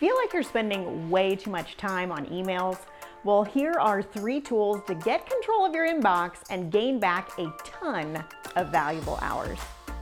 Feel like you're spending way too much time on emails? Well, here are three tools to get control of your inbox and gain back a ton of valuable hours.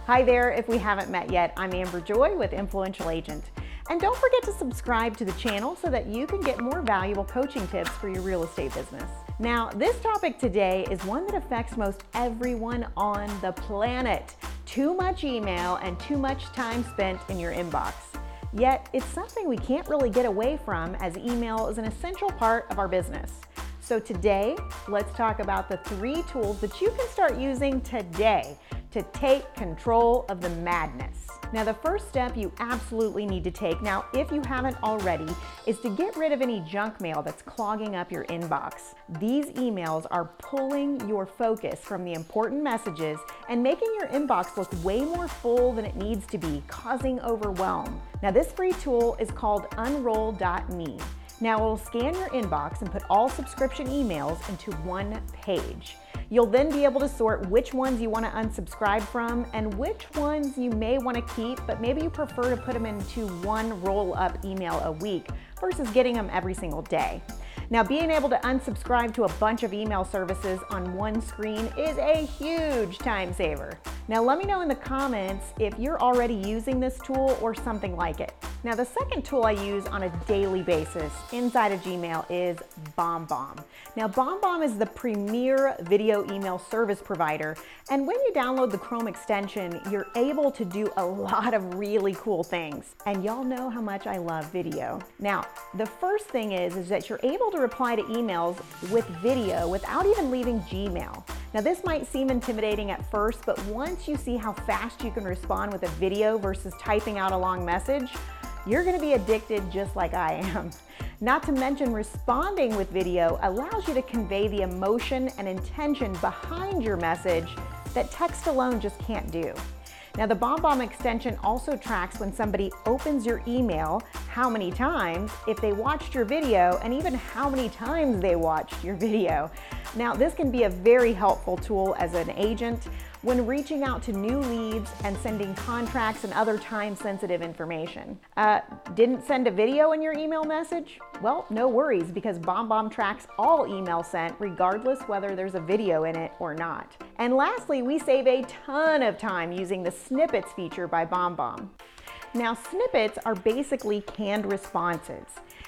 Hi there, if we haven't met yet, I'm Amber Joy with Influential Agent. And don't forget to subscribe to the channel so that you can get more valuable coaching tips for your real estate business. Now, this topic today is one that affects most everyone on the planet. Too much email and too much time spent in your inbox. Yet, it's something we can't really get away from as email is an essential part of our business. So today, let's talk about the three tools that you can start using today to take control of the madness. Now, the first step you absolutely need to take, now, if you haven't already, is to get rid of any junk mail that's clogging up your inbox. These emails are pulling your focus from the important messages and making your inbox look way more full than it needs to be, causing overwhelm. Now, this free tool is called unroll.me. Now, it'll scan your inbox and put all subscription emails into one page. You'll then be able to sort which ones you want to unsubscribe from and which ones you may want to keep, but maybe you prefer to put them into one roll up email a week versus getting them every single day. Now, being able to unsubscribe to a bunch of email services on one screen is a huge time saver. Now, let me know in the comments if you're already using this tool or something like it. Now, the second tool I use on a daily basis inside of Gmail is BombBomb. Now, BombBomb is the premier video email service provider, and when you download the Chrome extension, you're able to do a lot of really cool things. And y'all know how much I love video. Now, the first thing is, is that you're able to reply to emails with video without even leaving Gmail. Now, this might seem intimidating at first, but once you see how fast you can respond with a video versus typing out a long message, you're gonna be addicted just like I am. Not to mention responding with video allows you to convey the emotion and intention behind your message that text alone just can't do. Now the BombBomb extension also tracks when somebody opens your email, how many times, if they watched your video, and even how many times they watched your video. Now this can be a very helpful tool as an agent when reaching out to new leads and sending contracts and other time sensitive information. Uh, didn't send a video in your email message? Well, no worries because BombBomb tracks all email sent regardless whether there's a video in it or not. And lastly, we save a ton of time using the snippets feature by BombBomb. Now, snippets are basically canned responses.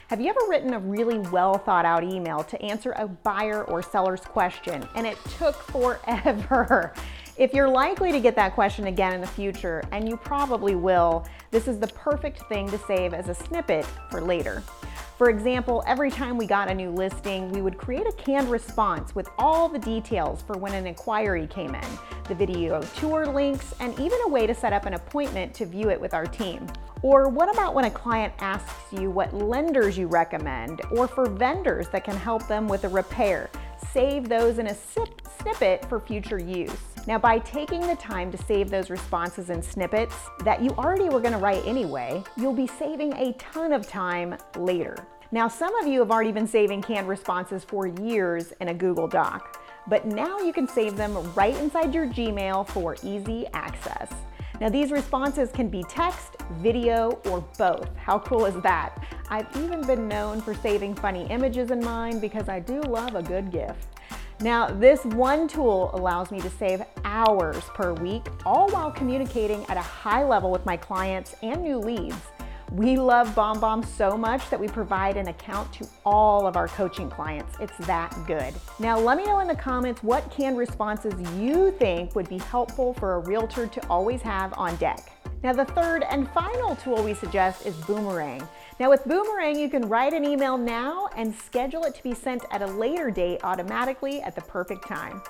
Have you ever written a really well thought out email to answer a buyer or seller's question and it took forever? If you're likely to get that question again in the future, and you probably will, this is the perfect thing to save as a snippet for later. For example, every time we got a new listing, we would create a canned response with all the details for when an inquiry came in, the video tour links, and even a way to set up an appointment to view it with our team. Or what about when a client asks you what lenders you recommend, or for vendors that can help them with a repair? Save those in a snippet for future use. Now, by taking the time to save those responses in snippets that you already were gonna write anyway, you'll be saving a ton of time later. Now, some of you have already been saving canned responses for years in a Google Doc, but now you can save them right inside your Gmail for easy access. Now, these responses can be text, video, or both. How cool is that? I've even been known for saving funny images in mine because I do love a good GIF. Now, this one tool allows me to save hours per week, all while communicating at a high level with my clients and new leads. We love BombBomb so much that we provide an account to all of our coaching clients. It's that good. Now, let me know in the comments what canned responses you think would be helpful for a realtor to always have on deck. Now, the third and final tool we suggest is Boomerang. Now with Boomerang, you can write an email now and schedule it to be sent at a later date automatically at the perfect time.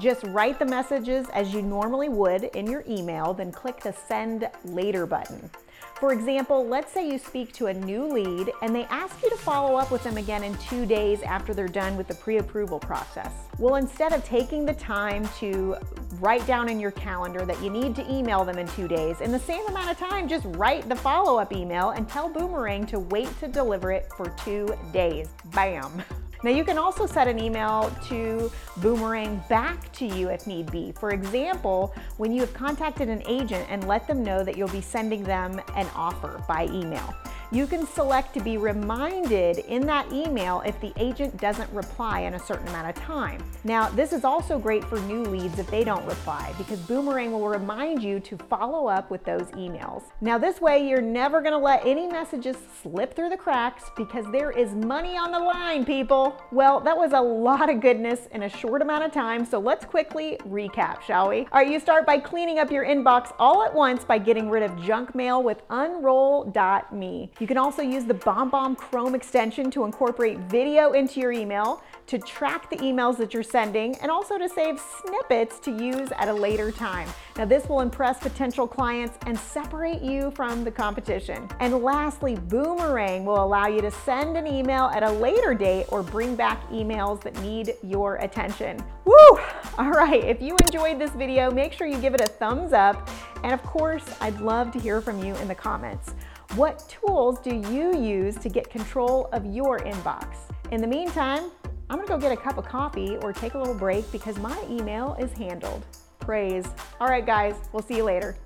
Just write the messages as you normally would in your email, then click the send later button. For example, let's say you speak to a new lead and they ask you to follow up with them again in two days after they're done with the pre-approval process. Well, instead of taking the time to write down in your calendar that you need to email them in two days, in the same amount of time, just write the follow-up email and tell Boomerang to wait to deliver it for two days. Bam. Now you can also set an email to Boomerang back to you if need be. For example, when you have contacted an agent and let them know that you'll be sending them an offer by email. You can select to be reminded in that email if the agent doesn't reply in a certain amount of time. Now, this is also great for new leads if they don't reply because Boomerang will remind you to follow up with those emails. Now, this way you're never gonna let any messages slip through the cracks because there is money on the line, people. Well, that was a lot of goodness in a short amount of time, so let's quickly recap, shall we? All right, you start by cleaning up your inbox all at once by getting rid of junk mail with unroll.me. You can also use the BombBomb Chrome extension to incorporate video into your email, to track the emails that you're sending, and also to save snippets to use at a later time. Now, this will impress potential clients and separate you from the competition. And lastly, Boomerang will allow you to send an email at a later date or bring back emails that need your attention. Woo! All right, if you enjoyed this video, make sure you give it a thumbs up. And of course, I'd love to hear from you in the comments. What tools do you use to get control of your inbox? In the meantime, I'm gonna go get a cup of coffee or take a little break because my email is handled. Praise. All right, guys, we'll see you later.